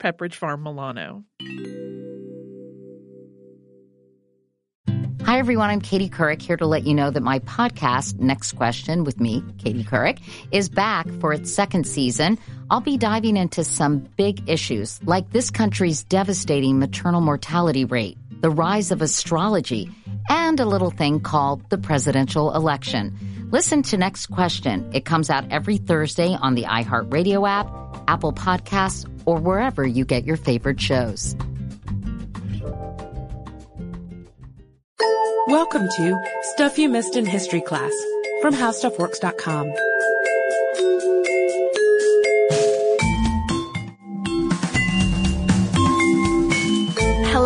Pepperidge Farm Milano. Hi, everyone. I'm Katie Couric here to let you know that my podcast, Next Question with me, Katie Couric, is back for its second season. I'll be diving into some big issues like this country's devastating maternal mortality rate, the rise of astrology, and a little thing called the presidential election. Listen to Next Question. It comes out every Thursday on the iHeartRadio app, Apple Podcasts, or wherever you get your favorite shows. Welcome to Stuff You Missed in History Class from HowStuffWorks.com.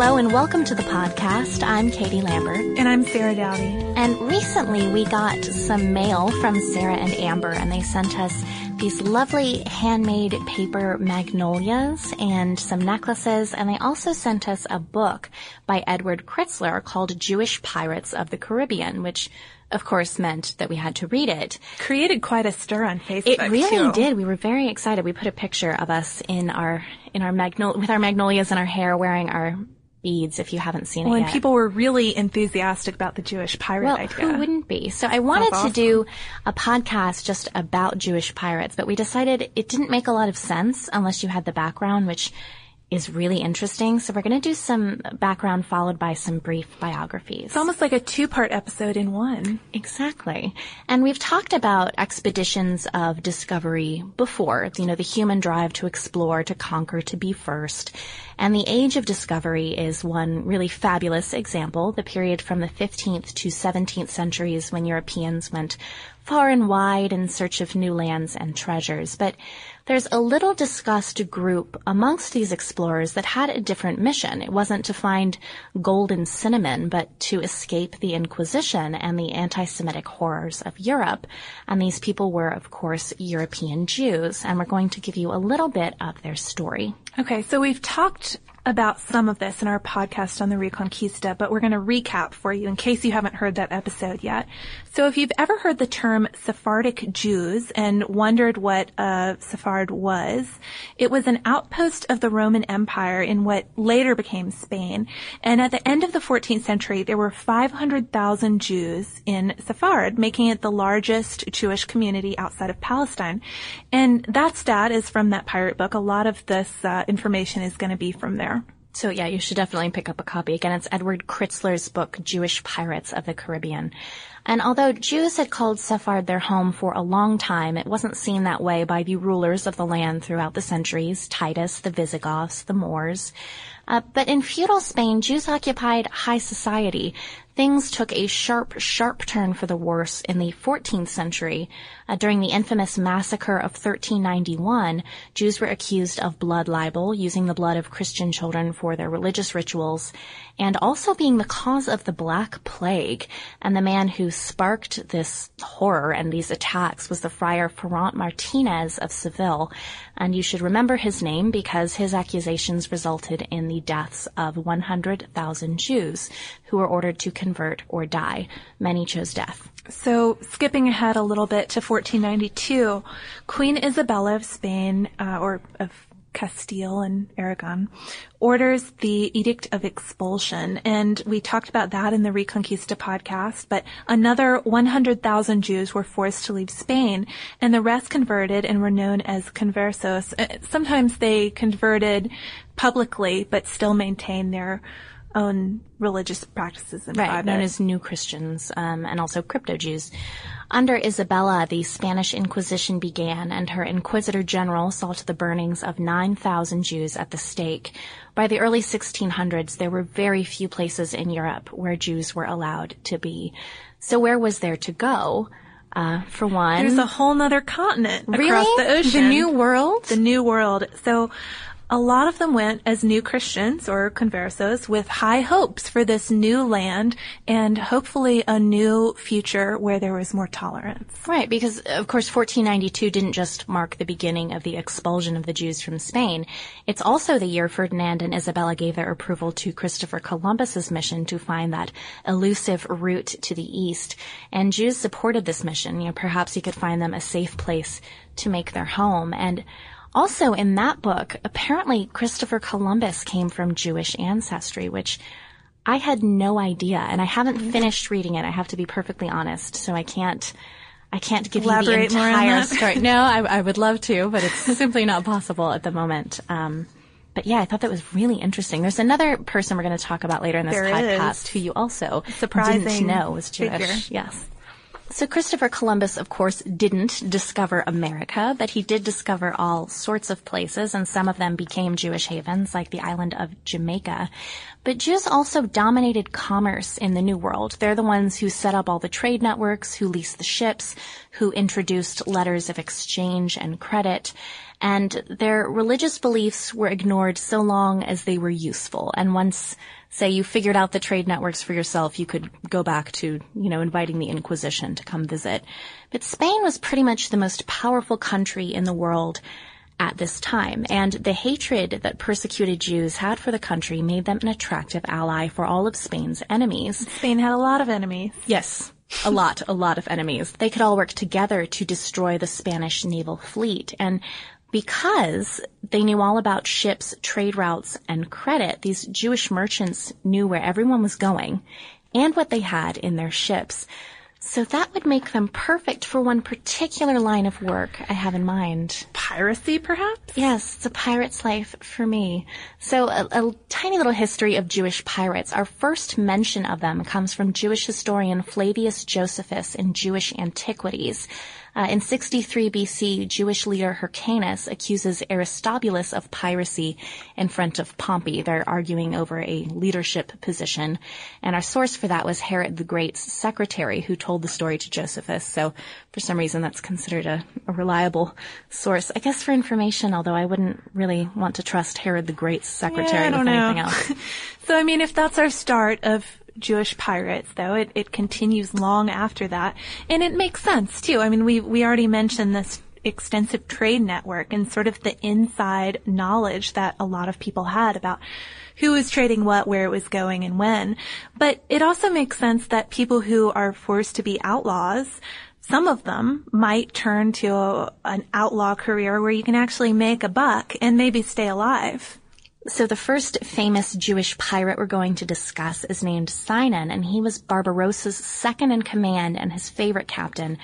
Hello and welcome to the podcast. I'm Katie Lambert. And I'm Sarah Dowdy. And recently we got some mail from Sarah and Amber and they sent us these lovely handmade paper magnolias and some necklaces. And they also sent us a book by Edward Kritzler called Jewish Pirates of the Caribbean, which of course meant that we had to read it. Created quite a stir on Facebook. It really too. did. We were very excited. We put a picture of us in our in our magnol with our magnolias in our hair, wearing our beads. If you haven't seen well, it and yet, people were really enthusiastic about the Jewish pirate well, idea. who wouldn't be? So I wanted awesome. to do a podcast just about Jewish pirates, but we decided it didn't make a lot of sense unless you had the background, which is really interesting. So we're going to do some background followed by some brief biographies. It's almost like a two-part episode in one. Exactly. And we've talked about expeditions of discovery before, you know, the human drive to explore, to conquer, to be first. And the age of discovery is one really fabulous example, the period from the 15th to 17th centuries when Europeans went far and wide in search of new lands and treasures. But there's a little discussed group amongst these explorers that had a different mission. It wasn't to find gold and cinnamon, but to escape the Inquisition and the anti-Semitic horrors of Europe. And these people were, of course, European Jews. And we're going to give you a little bit of their story. Okay, so we've talked about some of this in our podcast on the Reconquista, but we're going to recap for you in case you haven't heard that episode yet. So if you've ever heard the term Sephardic Jews and wondered what a Sephard was, it was an outpost of the Roman Empire in what later became Spain. And at the end of the 14th century, there were 500,000 Jews in Sephard, making it the largest Jewish community outside of Palestine. And that stat is from that pirate book. A lot of this uh, information is going to be from there. So yeah, you should definitely pick up a copy. Again, it's Edward Kritzler's book, Jewish Pirates of the Caribbean. And although Jews had called Sephard their home for a long time, it wasn't seen that way by the rulers of the land throughout the centuries, Titus, the Visigoths, the Moors. Uh, but in feudal Spain, Jews occupied high society. Things took a sharp, sharp turn for the worse in the 14th century. Uh, during the infamous massacre of 1391, Jews were accused of blood libel, using the blood of Christian children for their religious rituals, and also being the cause of the Black Plague. And the man who sparked this horror and these attacks was the friar Ferrant Martinez of Seville. And you should remember his name because his accusations resulted in the deaths of 100,000 Jews who were ordered to convert or die. Many chose death. So, skipping ahead a little bit to 1492, Queen Isabella of Spain, uh, or of Castile and Aragon, orders the Edict of Expulsion. And we talked about that in the Reconquista podcast, but another 100,000 Jews were forced to leave Spain, and the rest converted and were known as conversos. Uh, Sometimes they converted publicly, but still maintained their own religious practices and Right, private. known as New Christians, um, and also crypto Jews. Under Isabella, the Spanish Inquisition began and her Inquisitor General saw to the burnings of 9,000 Jews at the stake. By the early 1600s, there were very few places in Europe where Jews were allowed to be. So where was there to go? Uh, for one. There's a whole nother continent really? across the ocean. The New World? The New World. So a lot of them went as new Christians or conversos with high hopes for this new land and hopefully a new future where there was more tolerance. Right, because of course 1492 didn't just mark the beginning of the expulsion of the Jews from Spain. It's also the year Ferdinand and Isabella gave their approval to Christopher Columbus's mission to find that elusive route to the east. And Jews supported this mission. You know, perhaps he could find them a safe place to make their home. And also in that book, apparently Christopher Columbus came from Jewish ancestry, which I had no idea, and I haven't finished reading it. I have to be perfectly honest, so I can't. I can't give Elaborate you the entire story. No, I, I, would love to, but it's simply not possible at the moment. Um, but yeah, I thought that was really interesting. There's another person we're going to talk about later in this there podcast is. who you also Surprising didn't know was Jewish. figure. Yes. So Christopher Columbus, of course, didn't discover America, but he did discover all sorts of places, and some of them became Jewish havens, like the island of Jamaica. But Jews also dominated commerce in the New World. They're the ones who set up all the trade networks, who leased the ships, who introduced letters of exchange and credit. And their religious beliefs were ignored so long as they were useful. And once say you figured out the trade networks for yourself, you could go back to, you know, inviting the Inquisition to come visit. But Spain was pretty much the most powerful country in the world at this time, and the hatred that persecuted Jews had for the country made them an attractive ally for all of Spain's enemies. Spain had a lot of enemies. Yes. A lot, a lot of enemies. They could all work together to destroy the Spanish naval fleet. And because they knew all about ships, trade routes, and credit, these Jewish merchants knew where everyone was going and what they had in their ships. So that would make them perfect for one particular line of work I have in mind. Piracy, perhaps? Yes, it's a pirate's life for me. So a, a, tiny little history of Jewish pirates. Our first mention of them comes from Jewish historian Flavius Josephus in Jewish Antiquities. Uh, in 63 BC, Jewish leader Hyrcanus accuses Aristobulus of piracy in front of Pompey. They're arguing over a leadership position. And our source for that was Herod the Great's secretary who told the story to Josephus. So for some reason that's considered a, a reliable source. I guess for information, although I wouldn't really want to trust Herod the Great's secretary Yeah, with don't anything know. else. So, I mean, if that's our start of Jewish pirates, though, it, it continues long after that. And it makes sense, too. I mean, we, we already mentioned this extensive trade network and sort of the inside knowledge that a lot of people had about who was trading what, where it was going, and when. But it also makes sense that people who are forced to be outlaws some of them might turn to a, an outlaw career where you can actually make a buck and maybe stay alive. So the first famous Jewish pirate we're going to discuss is named Sinan, and he was Barbarossa's second in command and his favorite captain,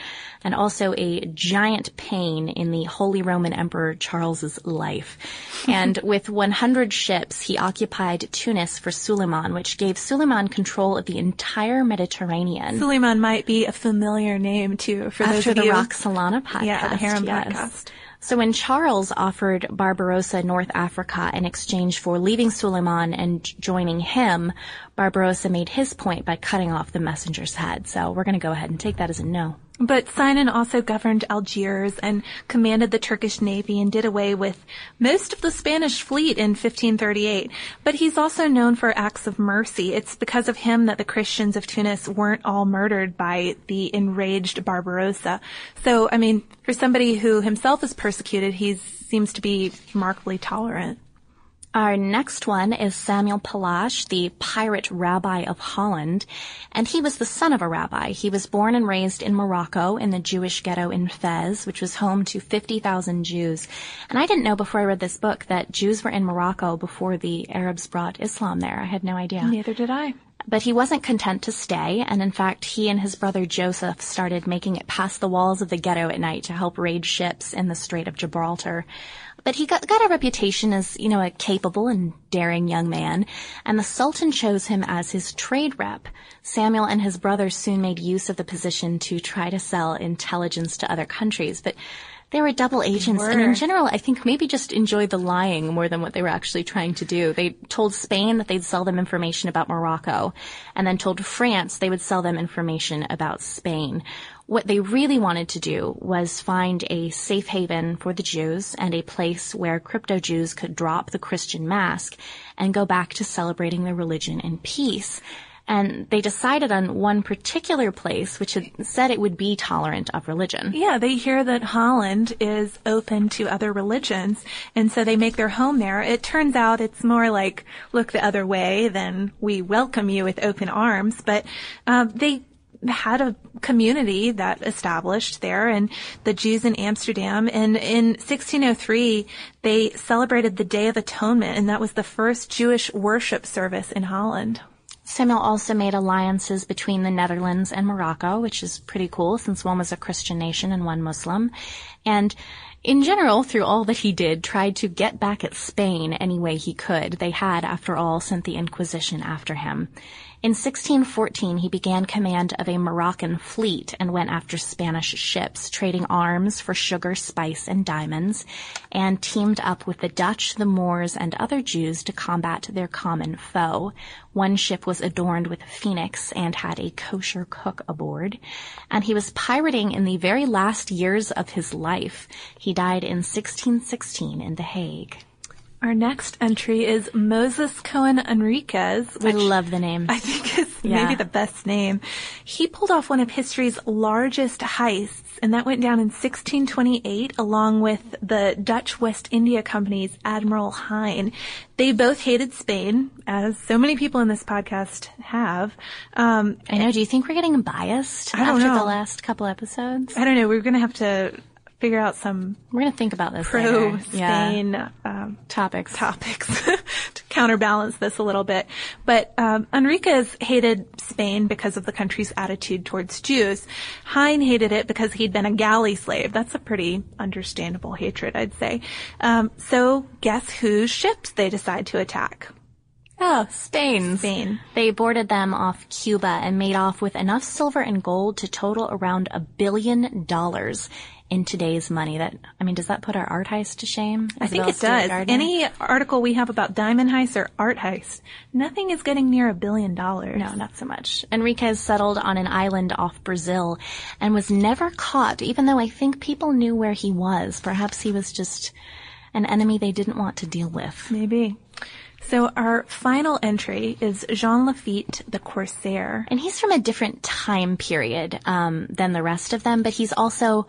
and also a giant pain in the Holy Roman Emperor Charles's life. and with 100 ships, he occupied Tunis for Suleiman, which gave Suleiman control of the entire Mediterranean. Suleiman might be a familiar name too for those of the you. Roxolana podcast. Yeah, the Harem yes. podcast. So when Charles offered Barbarossa North Africa in exchange for leaving Suleiman and joining him, Barbarossa made his point by cutting off the messenger's head. So we're going to go ahead and take that as a no. But Sinan also governed Algiers and commanded the Turkish navy and did away with most of the Spanish fleet in 1538. But he's also known for acts of mercy. It's because of him that the Christians of Tunis weren't all murdered by the enraged Barbarossa. So, I mean, for somebody who himself is persecuted, he seems to be remarkably tolerant. Our next one is Samuel Pallache, the pirate rabbi of Holland, and he was the son of a rabbi. He was born and raised in Morocco in the Jewish ghetto in Fez, which was home to 50,000 Jews. And I didn't know before I read this book that Jews were in Morocco before the Arabs brought Islam there. I had no idea. Neither did I. But he wasn't content to stay, and in fact, he and his brother Joseph started making it past the walls of the ghetto at night to help raid ships in the Strait of Gibraltar. But he got, got a reputation as, you know, a capable and daring young man, and the Sultan chose him as his trade rep. Samuel and his brother soon made use of the position to try to sell intelligence to other countries, but they were double agents, and in general, I think maybe just enjoyed the lying more than what they were actually trying to do. They told Spain that they'd sell them information about Morocco, and then told France they would sell them information about Spain. What they really wanted to do was find a safe haven for the Jews and a place where crypto Jews could drop the Christian mask and go back to celebrating their religion in peace. And they decided on one particular place which had said it would be tolerant of religion. Yeah, they hear that Holland is open to other religions, and so they make their home there. It turns out it's more like look the other way than we welcome you with open arms, but um, they had a community that established there and the Jews in Amsterdam. And in 1603, they celebrated the Day of Atonement, and that was the first Jewish worship service in Holland. Samuel also made alliances between the Netherlands and Morocco, which is pretty cool since one was a Christian nation and one Muslim. And in general, through all that he did, tried to get back at Spain any way he could. They had, after all, sent the Inquisition after him. In 1614, he began command of a Moroccan fleet and went after Spanish ships, trading arms for sugar, spice, and diamonds, and teamed up with the Dutch, the Moors, and other Jews to combat their common foe. One ship was adorned with a phoenix and had a kosher cook aboard, and he was pirating in the very last years of his life. He died in 1616 in The Hague. Our next entry is Moses Cohen Enriquez. I love the name. I think is Yeah. maybe the best name. He pulled off one of history's largest heists, and that went down in 1628 along with the Dutch West India Company's Admiral Hein. They both hated Spain, as so many people in this podcast have. Um, I know. Do you think we're getting biased after know. the last couple episodes? I don't know, we're gonna have to figure out some We're gonna think about this pro later. Yeah. Spain um, topics. topics to counterbalance this a little bit. But um, Enriquez hated Spain because of the country's attitude towards Jews. Hein hated it because he'd been a galley slave. That's a pretty understandable hatred, I'd say. Um, so guess whose ships they decide to attack? Oh, Spain. Spain. They boarded them off Cuba and made off with enough silver and gold to total around a billion dollars in today's money. That I mean, does that put our art heist to shame? I think it does. Gardner? Any article we have about diamond heists or art heists, nothing is getting near a billion dollars. No, not so much. Enriquez settled on an island off Brazil and was never caught, even though I think people knew where he was. Perhaps he was just an enemy they didn't want to deal with. Maybe. So our final entry is Jean Lafitte, the Corsair. And he's from a different time period um, than the rest of them, but he's also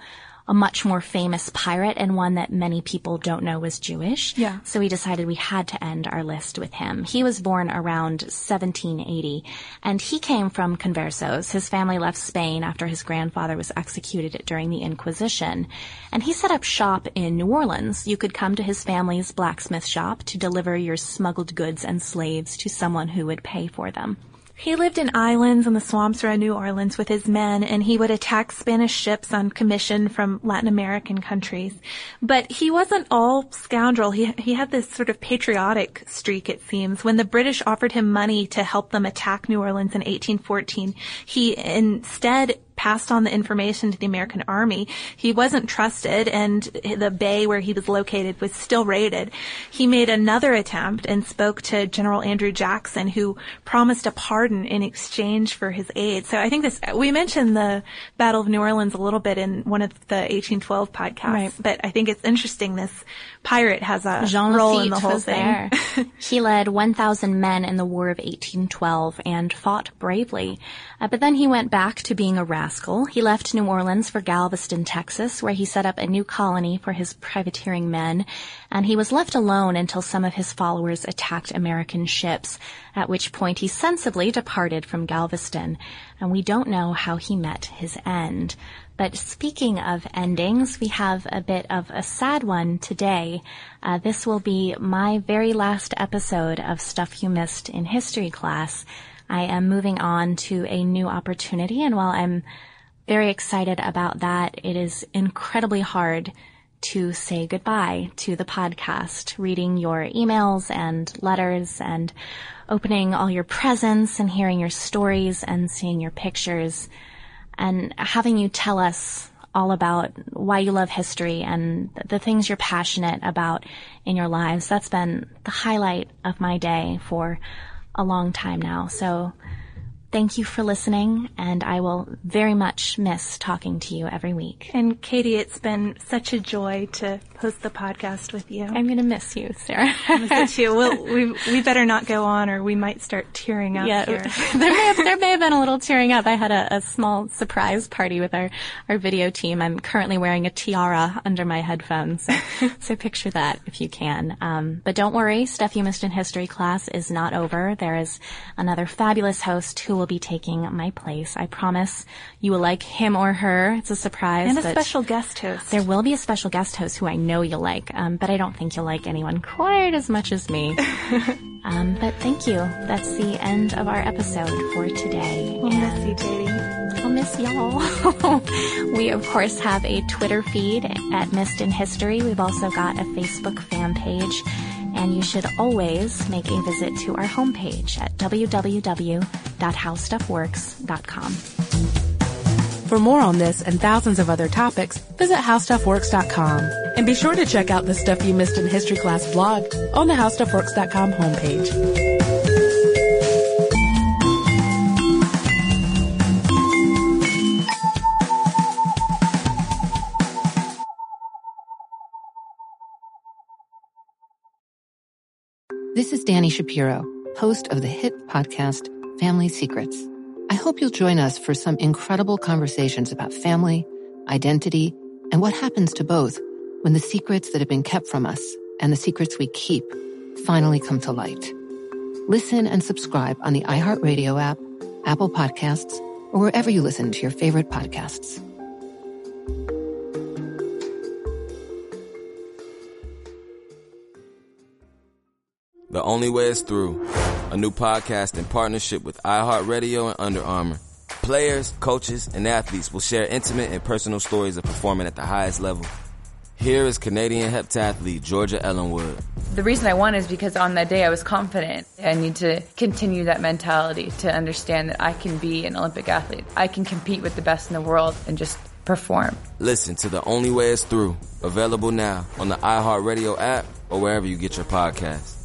a much more famous pirate and one that many people don't know was Jewish. Yeah. So we decided we had to end our list with him. He was born around 1780 and he came from Conversos. His family left Spain after his grandfather was executed during the Inquisition. And he set up shop in New Orleans. You could come to his family's blacksmith shop to deliver your smuggled goods and slaves to someone who would pay for them. He lived in islands in the swamps around New Orleans with his men, and he would attack Spanish ships on commission from Latin American countries. But he wasn't all scoundrel. He, he had this sort of patriotic streak, it seems. When the British offered him money to help them attack New Orleans in 1814, he instead passed on the information to the American army. He wasn't trusted and the bay where he was located was still raided. He made another attempt and spoke to General Andrew Jackson who promised a pardon in exchange for his aid. So I think this, we mentioned the Battle of New Orleans a little bit in one of the 1812 podcasts, Right. but I think it's interesting this pirate has a Jean role Lafitte in the whole thing. there. he led 1,000 men in the War of 1812 and fought bravely. Uh, but then he went back to being a rascal. He left New Orleans for Galveston, Texas, where he set up a new colony for his privateering men. And he was left alone until some of his followers attacked American ships, at which point he sensibly departed from Galveston. And we don't know how he met his end. But speaking of endings, we have a bit of a sad one today. Uh, this will be my very last episode of Stuff You Missed in History class. I am moving on to a new opportunity. And while I'm very excited about that, it is incredibly hard to say goodbye to the podcast, reading your emails and letters and opening all your presents and hearing your stories and seeing your pictures and having you tell us all about why you love history and the things you're passionate about in your lives. That's been the highlight of my day for a long time now. So Thank you for listening, and I will very much miss talking to you every week. And Katie, it's been such a joy to host the podcast with you. I'm going to miss you, Sarah. miss you. Well, we we better not go on, or we might start tearing up yeah, here. there may have there may have been a little tearing up. I had a, a small surprise party with our our video team. I'm currently wearing a tiara under my headphones, so, so picture that if you can. Um, but don't worry, stuff you missed in history class is not over. There is another fabulous host who will be taking my place. I promise you will like him or her. It's a surprise. And a special guest host. There will be a special guest host who I know you'll like, um, but I don't think you'll like anyone quite as much as me. um, but thank you. That's the end of our episode for today. We'll miss you, Katie. I'll miss y'all. we of course have a Twitter feed at Missed in History. We've also got a Facebook fan page and you should always make a visit to our homepage at www.howstuffworks.com. For more on this and thousands of other topics, visit howstuffworks.com. And be sure to check out the Stuff You Missed in History Class blog on the howstuffworks.com homepage. This is Danny Shapiro, host of the hit podcast Family Secrets. I hope you'll join us for some incredible conversations about family, identity, and what happens to both when the secrets that have been kept from us and the secrets we keep finally come to light. Listen and subscribe on the iHeartRadio app, Apple Podcasts, or wherever you listen to your favorite podcasts. The Only Way is Through, a new podcast in partnership with iHeartRadio and Under Armour. Players, coaches, and athletes will share intimate and personal stories of performing at the highest level. Here is Canadian heptathlete Georgia Ellenwood. The reason I won is because on that day I was confident. I need to continue that mentality to understand that I can be an Olympic athlete. I can compete with the best in the world and just perform. Listen to The Only Way is Through, available now on the iHeartRadio app or wherever you get your podcasts.